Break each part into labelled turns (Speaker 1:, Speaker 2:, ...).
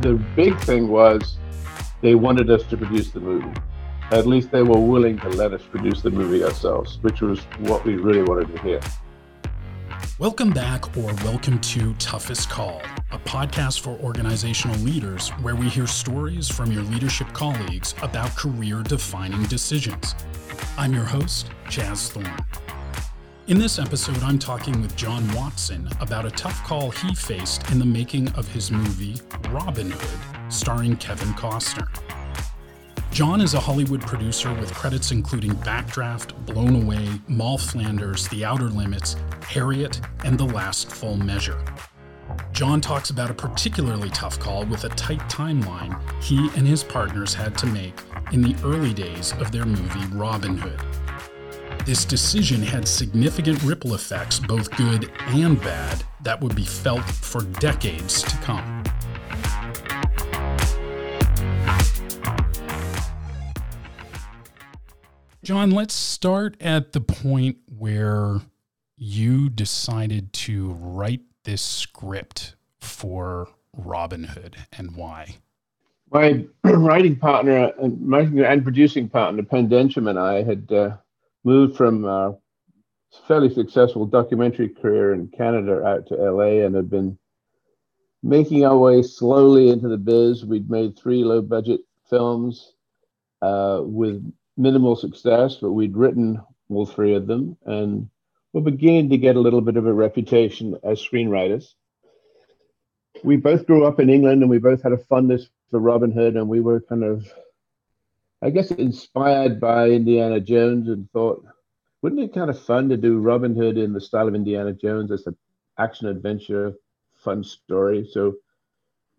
Speaker 1: the big thing was they wanted us to produce the movie. At least they were willing to let us produce the movie ourselves, which was what we really wanted to hear.
Speaker 2: Welcome back, or welcome to Toughest Call, a podcast for organizational leaders where we hear stories from your leadership colleagues about career defining decisions. I'm your host, Chaz Thorne. In this episode, I'm talking with John Watson about a tough call he faced in the making of his movie Robin Hood, starring Kevin Costner. John is a Hollywood producer with credits including Backdraft, Blown Away, Moll Flanders, The Outer Limits, Harriet, and The Last Full Measure. John talks about a particularly tough call with a tight timeline he and his partners had to make in the early days of their movie Robin Hood. This decision had significant ripple effects, both good and bad, that would be felt for decades to come. John, let's start at the point where you decided to write this script for Robin Hood and why.
Speaker 1: My writing partner and and producing partner, Pen and I had uh, moved from a fairly successful documentary career in Canada out to LA and had been making our way slowly into the biz. We'd made three low budget films uh, with minimal success, but we'd written all three of them and were beginning to get a little bit of a reputation as screenwriters. We both grew up in England and we both had a fondness for Robin Hood, and we were kind of I guess inspired by Indiana Jones and thought, wouldn't it kind of fun to do Robin Hood in the style of Indiana Jones as an action adventure, fun story? So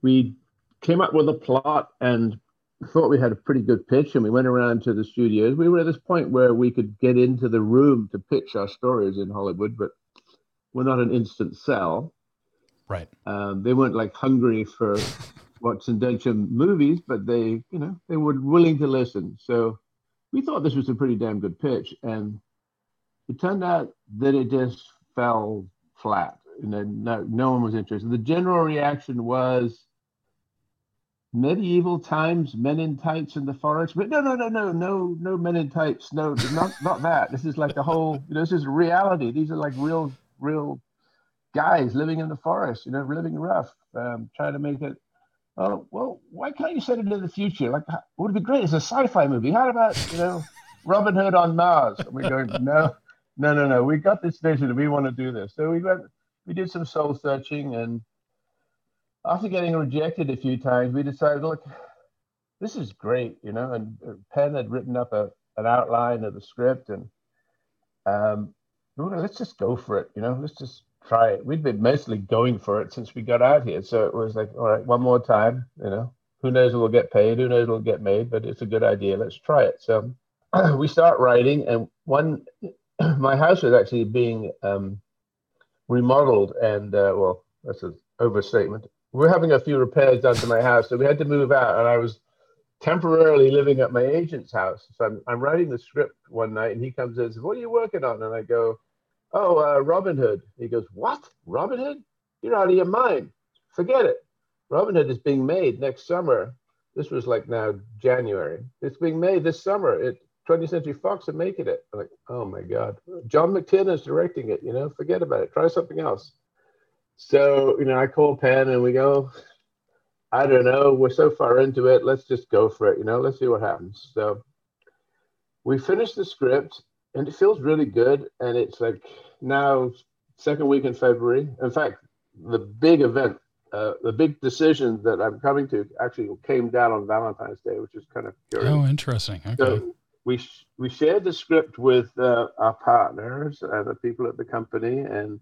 Speaker 1: we came up with a plot and thought we had a pretty good pitch and we went around to the studios. We were at this point where we could get into the room to pitch our stories in Hollywood, but we're not an instant sell.
Speaker 2: Right.
Speaker 1: Um, they weren't like hungry for Watson Densham movies, but they, you know, they were willing to listen. So we thought this was a pretty damn good pitch, and it turned out that it just fell flat. And then no, no one was interested. The general reaction was medieval times, men in tights in the forest. But no, no, no, no, no, no men in tights. No, not not that. This is like the whole. You know, this is reality. These are like real, real guys living in the forest. You know, living rough, um, trying to make it oh, well, why can't you set it in the future? Like, would it be great? It's a sci-fi movie. How about, you know, Robin Hood on Mars? And we're going, no, no, no, no. We got this vision and we want to do this. So we went, we did some soul searching. And after getting rejected a few times, we decided, look, this is great, you know. And Pen had written up a, an outline of the script and um, let's just go for it, you know, let's just try it. We'd been mostly going for it since we got out here. So it was like, all right, one more time, you know, who knows will get paid, who knows will get made, but it's a good idea. Let's try it. So we start writing, and one, my house was actually being um, remodeled, and uh, well, that's an overstatement. We're having a few repairs done to my house, so we had to move out, and I was temporarily living at my agent's house. So I'm, I'm writing the script one night, and he comes in and says, "What are you working on?" And I go, oh, uh, Robin Hood. He goes, what? Robin Hood? You're out of your mind. Forget it. Robin Hood is being made next summer. This was like now January. It's being made this summer. It 20th Century Fox are making it. I'm like, oh my God. John McTiernan is directing it. You know, forget about it. Try something else. So, you know, I call Pen and we go, I don't know. We're so far into it. Let's just go for it. You know, let's see what happens. So we finished the script and it feels really good. And it's like now second week in February. In fact, the big event, uh, the big decision that I'm coming to actually came down on Valentine's Day, which is kind of curious.
Speaker 2: Oh, interesting. Okay. So
Speaker 1: we we shared the script with uh, our partners and the people at the company, and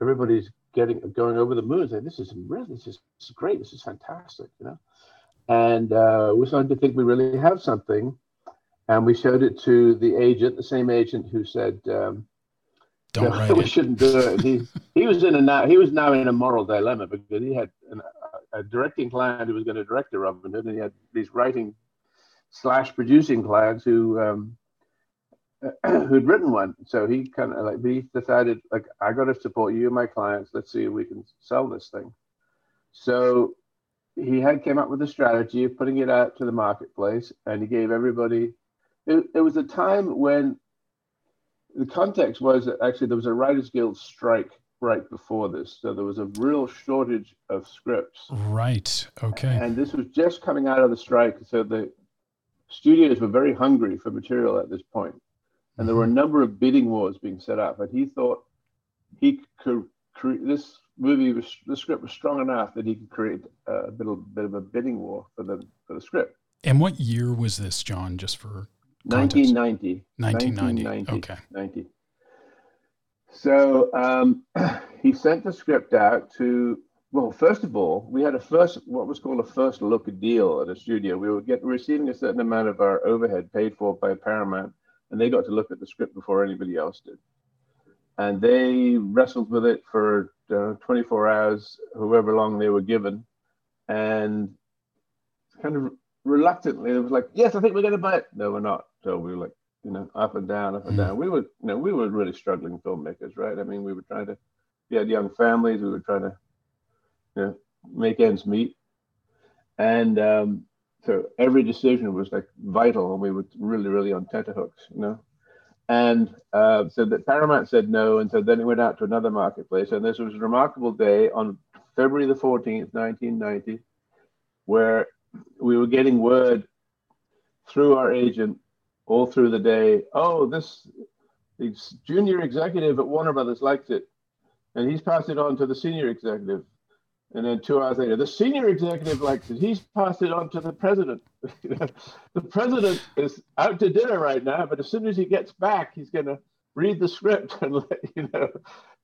Speaker 1: everybody's getting going over the moon. Saying, "This is really, this is, this is great. This is fantastic," you know. And uh, we're starting to think we really have something and we showed it to the agent, the same agent who said, um,
Speaker 2: "Don't write
Speaker 1: we
Speaker 2: it.
Speaker 1: shouldn't do it." He he was in a now he was now in a moral dilemma because he had an, a directing client who was going to direct the Robin Hood, and he had these writing slash producing clients who um, who'd written one. So he kind of like he decided like I got to support you and my clients. Let's see if we can sell this thing. So he had came up with a strategy of putting it out to the marketplace, and he gave everybody. It, it was a time when the context was that actually there was a Writers Guild strike right before this, so there was a real shortage of scripts.
Speaker 2: Right. Okay.
Speaker 1: And this was just coming out of the strike, so the studios were very hungry for material at this point, and there were a mm-hmm. number of bidding wars being set up. And he thought he could create this movie was the script was strong enough that he could create a bit of, bit of a bidding war for the for the script.
Speaker 2: And what year was this, John? Just for
Speaker 1: 1990.
Speaker 2: 1990. 1990. Okay.
Speaker 1: 90. So um, he sent the script out to. Well, first of all, we had a first what was called a first look deal at a studio. We were get, receiving a certain amount of our overhead paid for by Paramount, and they got to look at the script before anybody else did and they wrestled with it for uh, 24 hours, however long they were given, and kind of reluctantly, it was like, "Yes, I think we're going to buy it." No, we're not. So we were like, you know, up and down, up and down. We were, you know, we were really struggling filmmakers, right? I mean, we were trying to, we had young families, we were trying to, you know, make ends meet, and um, so every decision was like vital, and we were really, really on tenterhooks, you know. And uh, so that Paramount said no, and so then it went out to another marketplace. And this was a remarkable day on February the 14th, 1990, where we were getting word through our agent all through the day. Oh, this the junior executive at Warner Brothers liked it, and he's passed it on to the senior executive. And then two hours later, the senior executive likes it. He's passed it on to the president. the president is out to dinner right now, but as soon as he gets back, he's going to read the script and let you know.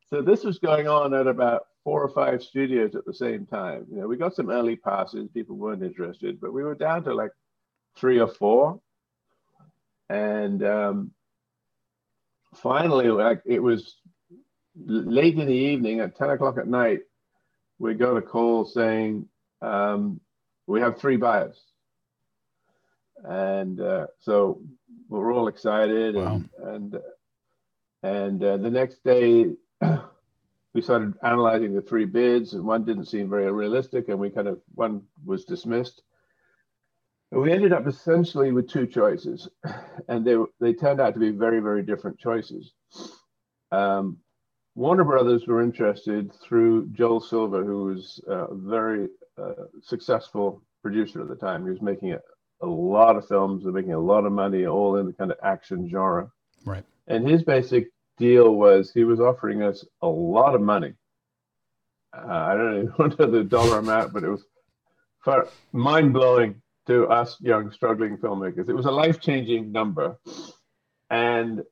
Speaker 1: So this was going on at about four or five studios at the same time. You know, we got some early passes. People weren't interested, but we were down to like three or four. And um, finally, like it was late in the evening at 10 o'clock at night we got a call saying um, we have three buyers, and uh, so we're all excited. Wow. And and and uh, the next day, we started analyzing the three bids, and one didn't seem very realistic, and we kind of one was dismissed. We ended up essentially with two choices, and they they turned out to be very very different choices. Um, Warner Brothers were interested through Joel Silver, who was a very uh, successful producer at the time. He was making a, a lot of films and making a lot of money, all in the kind of action genre.
Speaker 2: Right.
Speaker 1: And his basic deal was he was offering us a lot of money. Uh, I don't even know the dollar amount, but it was mind blowing to us young struggling filmmakers. It was a life changing number. And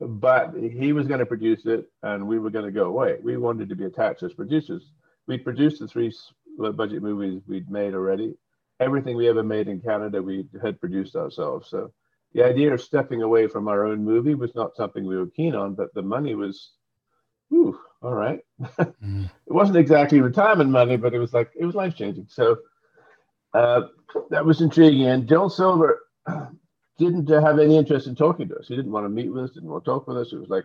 Speaker 1: but he was going to produce it and we were going to go away. We wanted to be attached as producers. We produced the three budget movies we'd made already. Everything we ever made in Canada, we had produced ourselves. So the idea of stepping away from our own movie was not something we were keen on, but the money was, ooh, all right. mm. It wasn't exactly retirement money, but it was like, it was life changing. So uh, that was intriguing. And Joel Silver, didn't have any interest in talking to us. He didn't want to meet with us, didn't want to talk with us. It was like,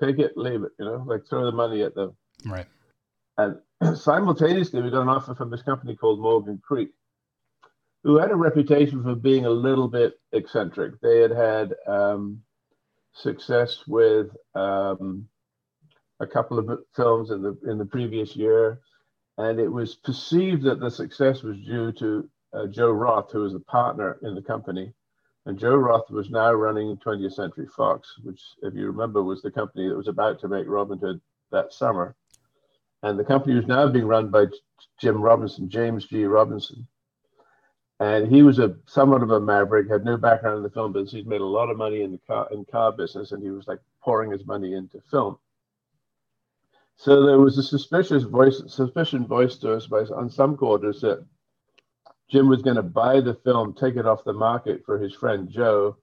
Speaker 1: take it, leave it, you know, like throw the money at them.
Speaker 2: Right.
Speaker 1: And simultaneously, we got an offer from this company called Morgan Creek, who had a reputation for being a little bit eccentric. They had had um, success with um, a couple of films in the in the previous year, and it was perceived that the success was due to uh, Joe Roth, who was a partner in the company and Joe Roth was now running 20th Century Fox, which, if you remember, was the company that was about to make Robin Hood that summer. And the company was now being run by Jim Robinson, James G. Robinson. And he was a somewhat of a maverick, had no background in the film business. He'd made a lot of money in the car in car business, and he was like pouring his money into film. So there was a suspicious voice, suspicion voiced to us by on some quarters that Jim was going to buy the film, take it off the market for his friend Joe,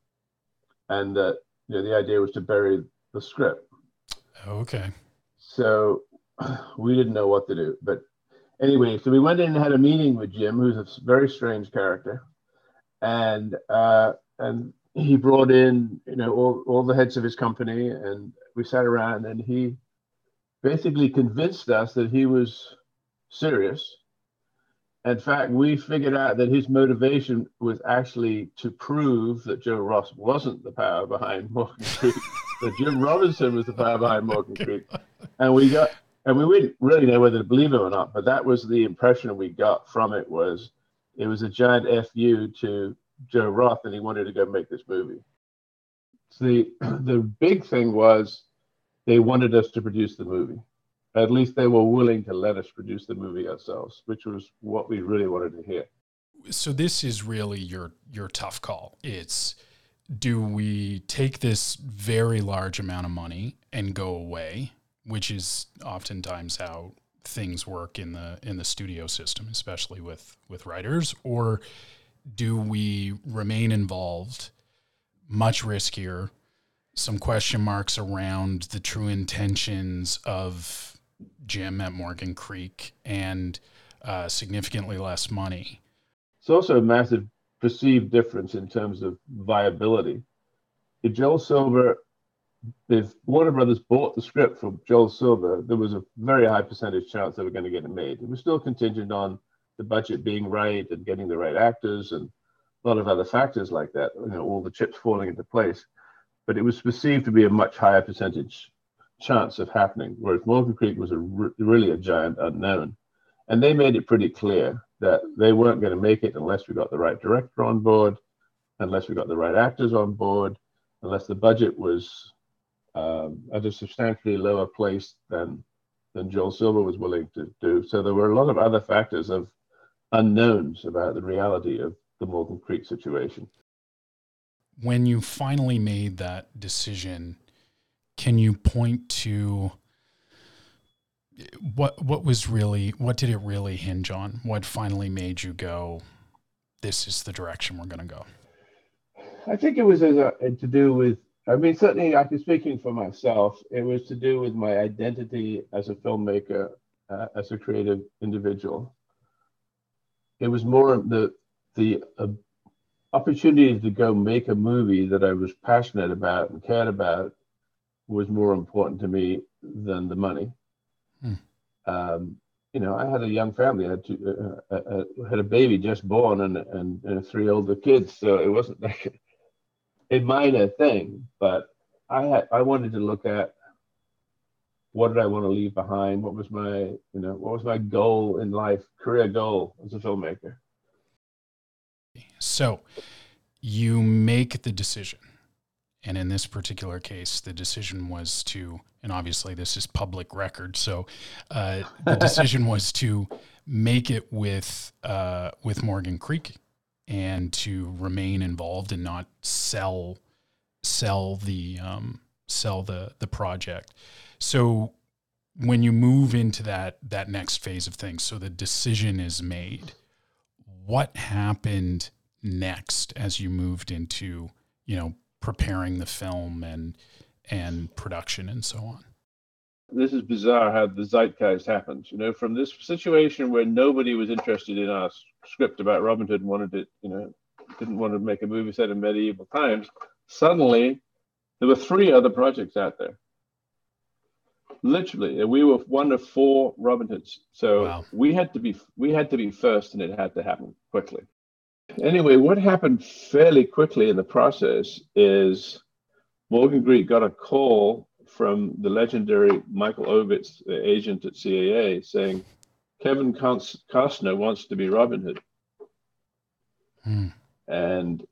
Speaker 1: and uh, you know, the idea was to bury the script.
Speaker 2: Okay.
Speaker 1: So we didn't know what to do, but anyway, so we went in and had a meeting with Jim, who's a very strange character, and uh, and he brought in you know all, all the heads of his company, and we sat around, and he basically convinced us that he was serious In fact, we figured out that his motivation was actually to prove that Joe Roth wasn't the power behind Morgan Creek, that Jim Robinson was the power behind oh Morgan Creek. And we got, and we didn't really know whether to believe him or not, but that was the impression we got from it was it was a giant fu to Joe Roth, and he wanted to go make this movie. So the the big thing was they wanted us to produce the movie. At least they were willing to let us produce the movie ourselves, which was what we really wanted to hear.
Speaker 2: So this is really your your tough call. It's do we take this very large amount of money and go away, which is oftentimes how things work in the in the studio system, especially with with writers, or do we remain involved? Much riskier. Some question marks around the true intentions of Jim at Morgan Creek and uh, significantly less money.
Speaker 1: It's also a massive perceived difference in terms of viability. If Joel Silver if Warner Brothers bought the script from Joel Silver, there was a very high percentage chance they were going to get it made. It was still contingent on the budget being right and getting the right actors and a lot of other factors like that, you know, all the chips falling into place. But it was perceived to be a much higher percentage chance of happening, whereas Morgan Creek was a re- really a giant unknown. And they made it pretty clear that they weren't going to make it unless we got the right director on board, unless we got the right actors on board, unless the budget was um, at a substantially lower place than than Joel Silver was willing to do. So there were a lot of other factors of unknowns about the reality of the Morgan Creek situation.
Speaker 2: When you finally made that decision, can you point to what what was really what did it really hinge on? What finally made you go, this is the direction we're going to go?
Speaker 1: I think it was a, to do with I mean, certainly, I can speaking for myself. It was to do with my identity as a filmmaker, uh, as a creative individual. It was more the the uh, opportunity to go make a movie that I was passionate about and cared about was more important to me than the money. Hmm. Um, you know, I had a young family. I had, two, uh, uh, uh had a baby just born and, and, and three older kids, so it wasn't like a minor thing, but I had I wanted to look at what did I want to leave behind? What was my, you know, what was my goal in life, career goal as a filmmaker?
Speaker 2: So you make the decision. And in this particular case, the decision was to, and obviously this is public record. So uh, the decision was to make it with uh, with Morgan Creek and to remain involved and not sell sell the um, sell the the project. So when you move into that that next phase of things, so the decision is made. What happened next as you moved into you know preparing the film and and production and so on?
Speaker 1: This is bizarre how the zeitgeist happens. You know, from this situation where nobody was interested in our script about Robin Hood and wanted to, you know, didn't want to make a movie set in medieval times, suddenly there were three other projects out there. Literally, we were one of four Robin Hoods. So wow. we had to be we had to be first, and it had to happen quickly. Anyway, what happened fairly quickly in the process is Morgan Creek got a call from the legendary Michael Ovitz, the agent at CAA, saying Kevin Costner wants to be Robin Hood. Hmm. And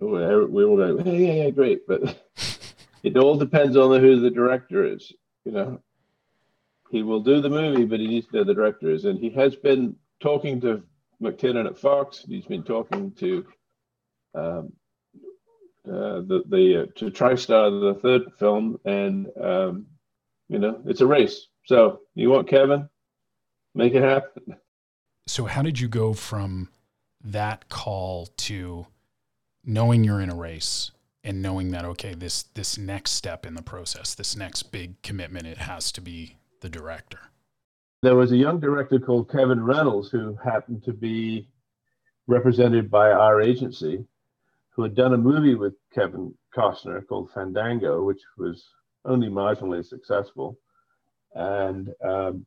Speaker 1: we were all going, yeah, yeah, yeah, great. But it all depends on who the director is. You know, he will do the movie, but he needs to know the director is. And he has been talking to McTiernan at Fox. He's been talking to um, uh, the the uh, to TriStar the third film, and um, you know it's a race. So you want Kevin, make it happen.
Speaker 2: So how did you go from that call to knowing you're in a race and knowing that okay, this this next step in the process, this next big commitment, it has to be the director.
Speaker 1: There was a young director called Kevin Reynolds who happened to be represented by our agency who had done a movie with Kevin Costner called Fandango, which was only marginally successful. And um,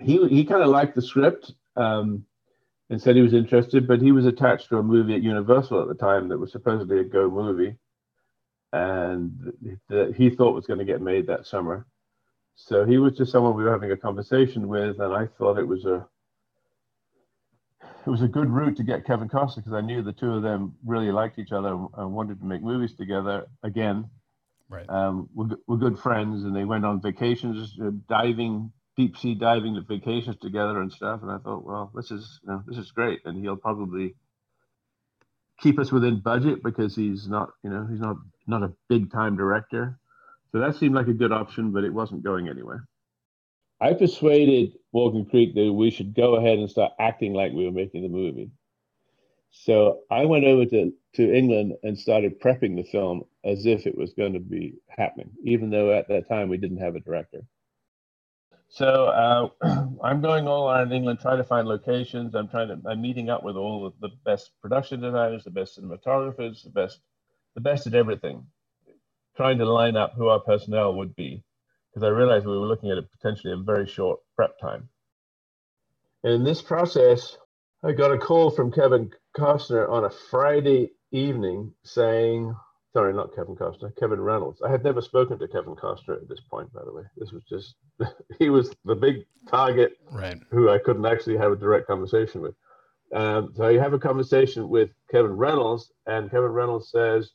Speaker 1: he he kind of liked the script, um, and said he was interested, but he was attached to a movie at Universal at the time that was supposedly a Go movie, and that he thought was going to get made that summer. So he was just someone we were having a conversation with, and I thought it was a it was a good route to get Kevin Costner because I knew the two of them really liked each other and wanted to make movies together again.
Speaker 2: Right.
Speaker 1: Um, we're, we're good friends, and they went on vacations, uh, diving, deep sea diving vacations together and stuff. And I thought, well, this is you know, this is great, and he'll probably keep us within budget because he's not, you know, he's not not a big time director. So that seemed like a good option, but it wasn't going anywhere. I persuaded Morgan Creek that we should go ahead and start acting like we were making the movie. So I went over to, to England and started prepping the film as if it was going to be happening, even though at that time we didn't have a director. So uh, I'm going all around England trying to find locations. I'm trying to I'm meeting up with all the best production designers, the best cinematographers, the best the best at everything, trying to line up who our personnel would be because I realized we were looking at a potentially a very short prep time. In this process, I got a call from Kevin Costner on a Friday evening saying, sorry, not Kevin Costner, Kevin Reynolds. I had never spoken to Kevin Costner at this point, by the way. This was just, he was the big target
Speaker 2: right.
Speaker 1: who I couldn't actually have a direct conversation with. Um, so I have a conversation with Kevin Reynolds, and Kevin Reynolds says,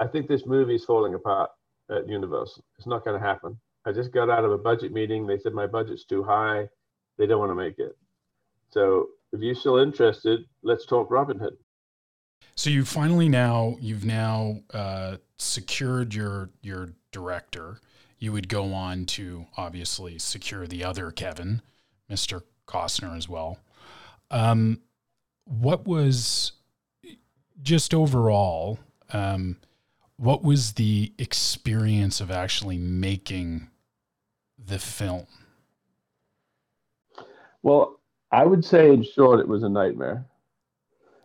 Speaker 1: I think this movie is falling apart at Universal. It's not going to happen. I just got out of a budget meeting. They said my budget's too high. They don't want to make it. So if you're still interested, let's talk Robin Hood.
Speaker 2: So you finally now you've now uh, secured your your director. You would go on to obviously secure the other Kevin, Mr. Costner as well. Um, what was just overall? Um, what was the experience of actually making the film?
Speaker 1: Well, I would say in short, it was a nightmare.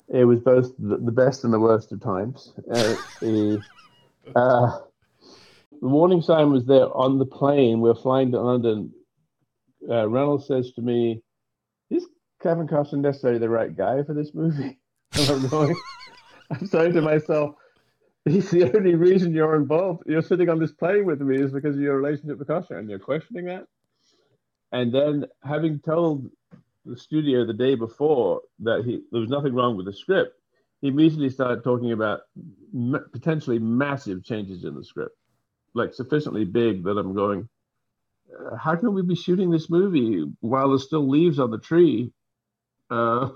Speaker 1: It was both the, the best and the worst of times. Uh, the, uh, the warning sign was there on the plane. We are flying to London. Uh, Reynolds says to me, "Is Kevin Costner necessarily the right guy for this movie?" I'm going. I'm saying to myself, He's the only reason you're involved. You're sitting on this plane with me is because of your relationship with Costner, and you're questioning that. And then, having told the studio the day before that he there was nothing wrong with the script, he immediately started talking about m- potentially massive changes in the script, like sufficiently big that I'm going, uh, how can we be shooting this movie while there's still leaves on the tree? Uh,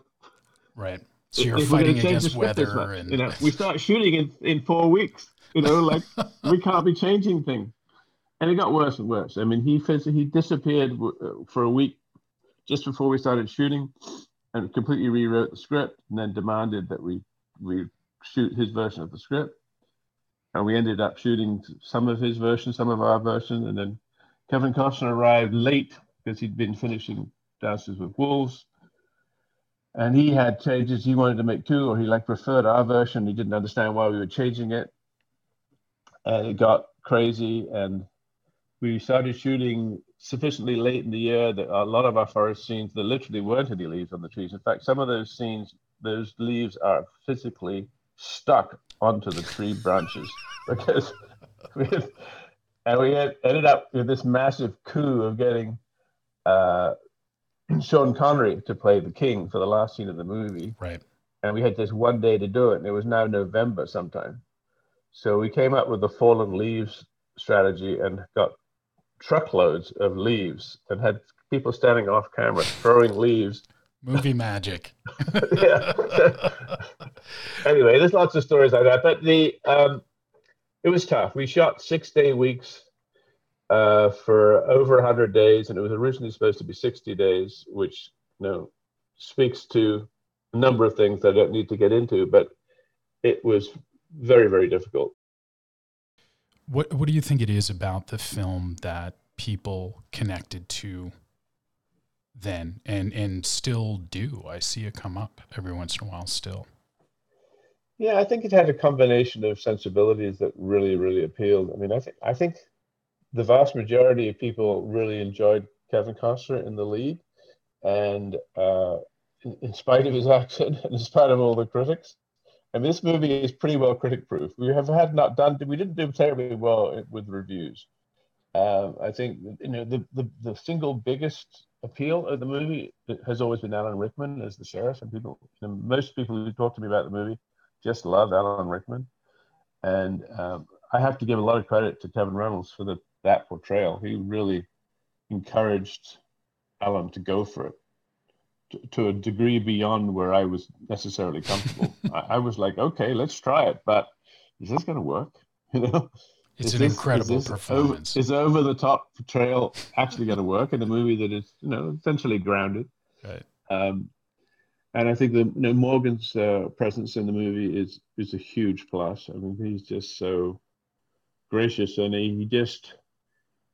Speaker 2: right. So you're if fighting against weather, and
Speaker 1: you know, we start shooting in in four weeks. You know, like we can't be changing things, and it got worse and worse. I mean, he he disappeared uh, for a week just before we started shooting, and completely rewrote the script, and then demanded that we we shoot his version of the script, and we ended up shooting some of his version, some of our version, and then Kevin Costner arrived late because he'd been finishing Dances with Wolves and he had changes he wanted to make too, or he like preferred our version. He didn't understand why we were changing it, and it got crazy. And we started shooting sufficiently late in the year that a lot of our forest scenes there literally weren't any leaves on the trees. In fact, some of those scenes, those leaves are physically stuck onto the tree branches because we had, and we had ended up with this massive coup of getting. Uh, Sean Connery to play the king for the last scene of the movie.
Speaker 2: Right.
Speaker 1: And we had just one day to do it, and it was now November sometime. So we came up with the fallen leaves strategy and got truckloads of leaves and had people standing off camera throwing leaves.
Speaker 2: Movie magic.
Speaker 1: yeah. anyway, there's lots of stories like that, but the um, it was tough. We shot six day weeks uh, for over 100 days, and it was originally supposed to be 60 days, which you know speaks to a number of things that I don't need to get into, but it was very, very difficult.
Speaker 2: What What do you think it is about the film that people connected to then, and and still do? I see it come up every once in a while, still.
Speaker 1: Yeah, I think it had a combination of sensibilities that really, really appealed. I mean, I think I think the vast majority of people really enjoyed Kevin Costner in the lead, and uh, in spite of his accent and in spite of all the critics. And this movie is pretty well critic proof. We have had not done, we didn't do terribly well with reviews. Uh, I think you know the, the the single biggest appeal of the movie has always been Alan Rickman as the sheriff, and people, you know, most people who talk to me about the movie just love Alan Rickman, and um, I have to give a lot of credit to Kevin Reynolds for the that portrayal. He really encouraged Alan to go for it to, to a degree beyond where I was necessarily comfortable. I, I, was like, okay, let's try it, but is this going to work? You know,
Speaker 2: it's is an this, incredible is performance.
Speaker 1: Over, is over the top portrayal actually going to work in a movie that is, you know, essentially grounded?
Speaker 2: Right.
Speaker 1: Um, and I think the you know, Morgan's uh, presence in the movie is is a huge plus. I mean, he's just so gracious, and he, he just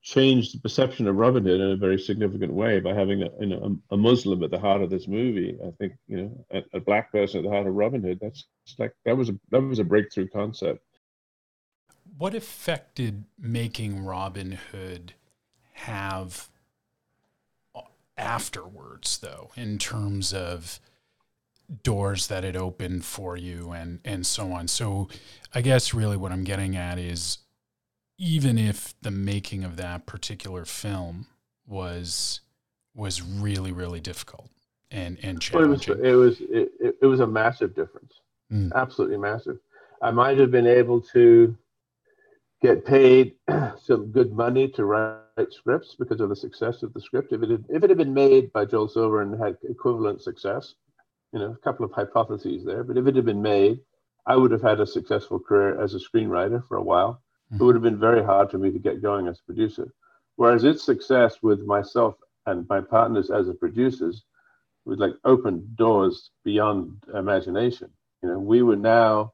Speaker 1: changed the perception of Robin Hood in a very significant way by having a, you know, a, Muslim at the heart of this movie. I think you know a, a, black person at the heart of Robin Hood. That's like that was a that was a breakthrough concept.
Speaker 2: What effect did making Robin Hood have uh, afterwards, though, in terms of doors that it opened for you and and so on? So, I guess really what I'm getting at is even if the making of that particular film was was really really difficult and and challenging.
Speaker 1: Well, it was it was it, it, was a massive difference, mm. absolutely massive. I might have been able to get paid some good money to write scripts because of the success of the script. If it had, if it had been made by Joel Silver and had equivalent success, you know, a couple of hypotheses there. But if it had been made, I would have had a successful career as a screenwriter for a while it would have been very hard for me to get going as a producer. Whereas its success with myself and my partners as a producers would like open doors beyond imagination. You know, we were now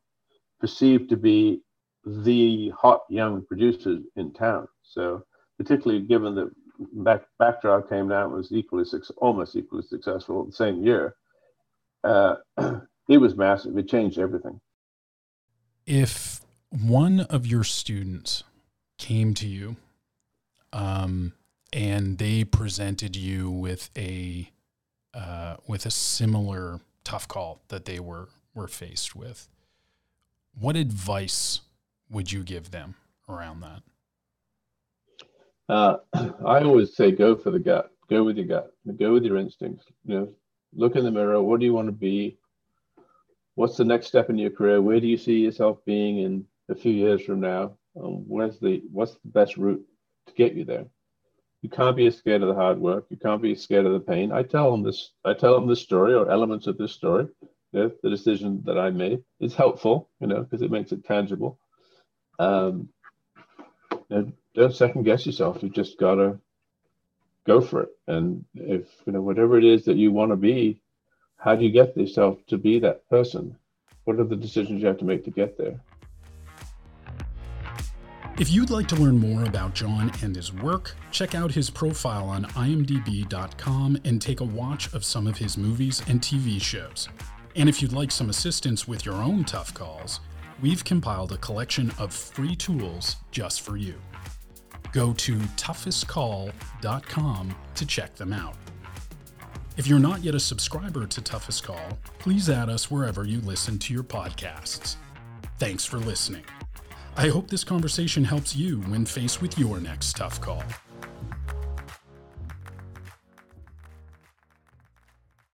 Speaker 1: perceived to be the hot young producers in town. So particularly given that back Backdraft came out was equally almost equally successful the same year, uh, it was massive. It changed everything.
Speaker 2: If one of your students came to you um, and they presented you with a uh, with a similar tough call that they were were faced with. What advice would you give them around that?
Speaker 1: Uh, I always say go for the gut. Go with your gut. Go with your instincts. You know, look in the mirror. What do you want to be? What's the next step in your career? Where do you see yourself being in a few years from now, um, where's the what's the best route to get you there? You can't be scared of the hard work. You can't be scared of the pain. I tell them this. I tell them this story or elements of this story. Know, the decision that I made is helpful, you know, because it makes it tangible. Um, don't second guess yourself. You just gotta go for it. And if you know whatever it is that you want to be, how do you get yourself to be that person? What are the decisions you have to make to get there?
Speaker 2: If you'd like to learn more about John and his work, check out his profile on imdb.com and take a watch of some of his movies and TV shows. And if you'd like some assistance with your own tough calls, we've compiled a collection of free tools just for you. Go to toughestcall.com to check them out. If you're not yet a subscriber to Toughest Call, please add us wherever you listen to your podcasts. Thanks for listening. I hope this conversation helps you when faced with your next tough call.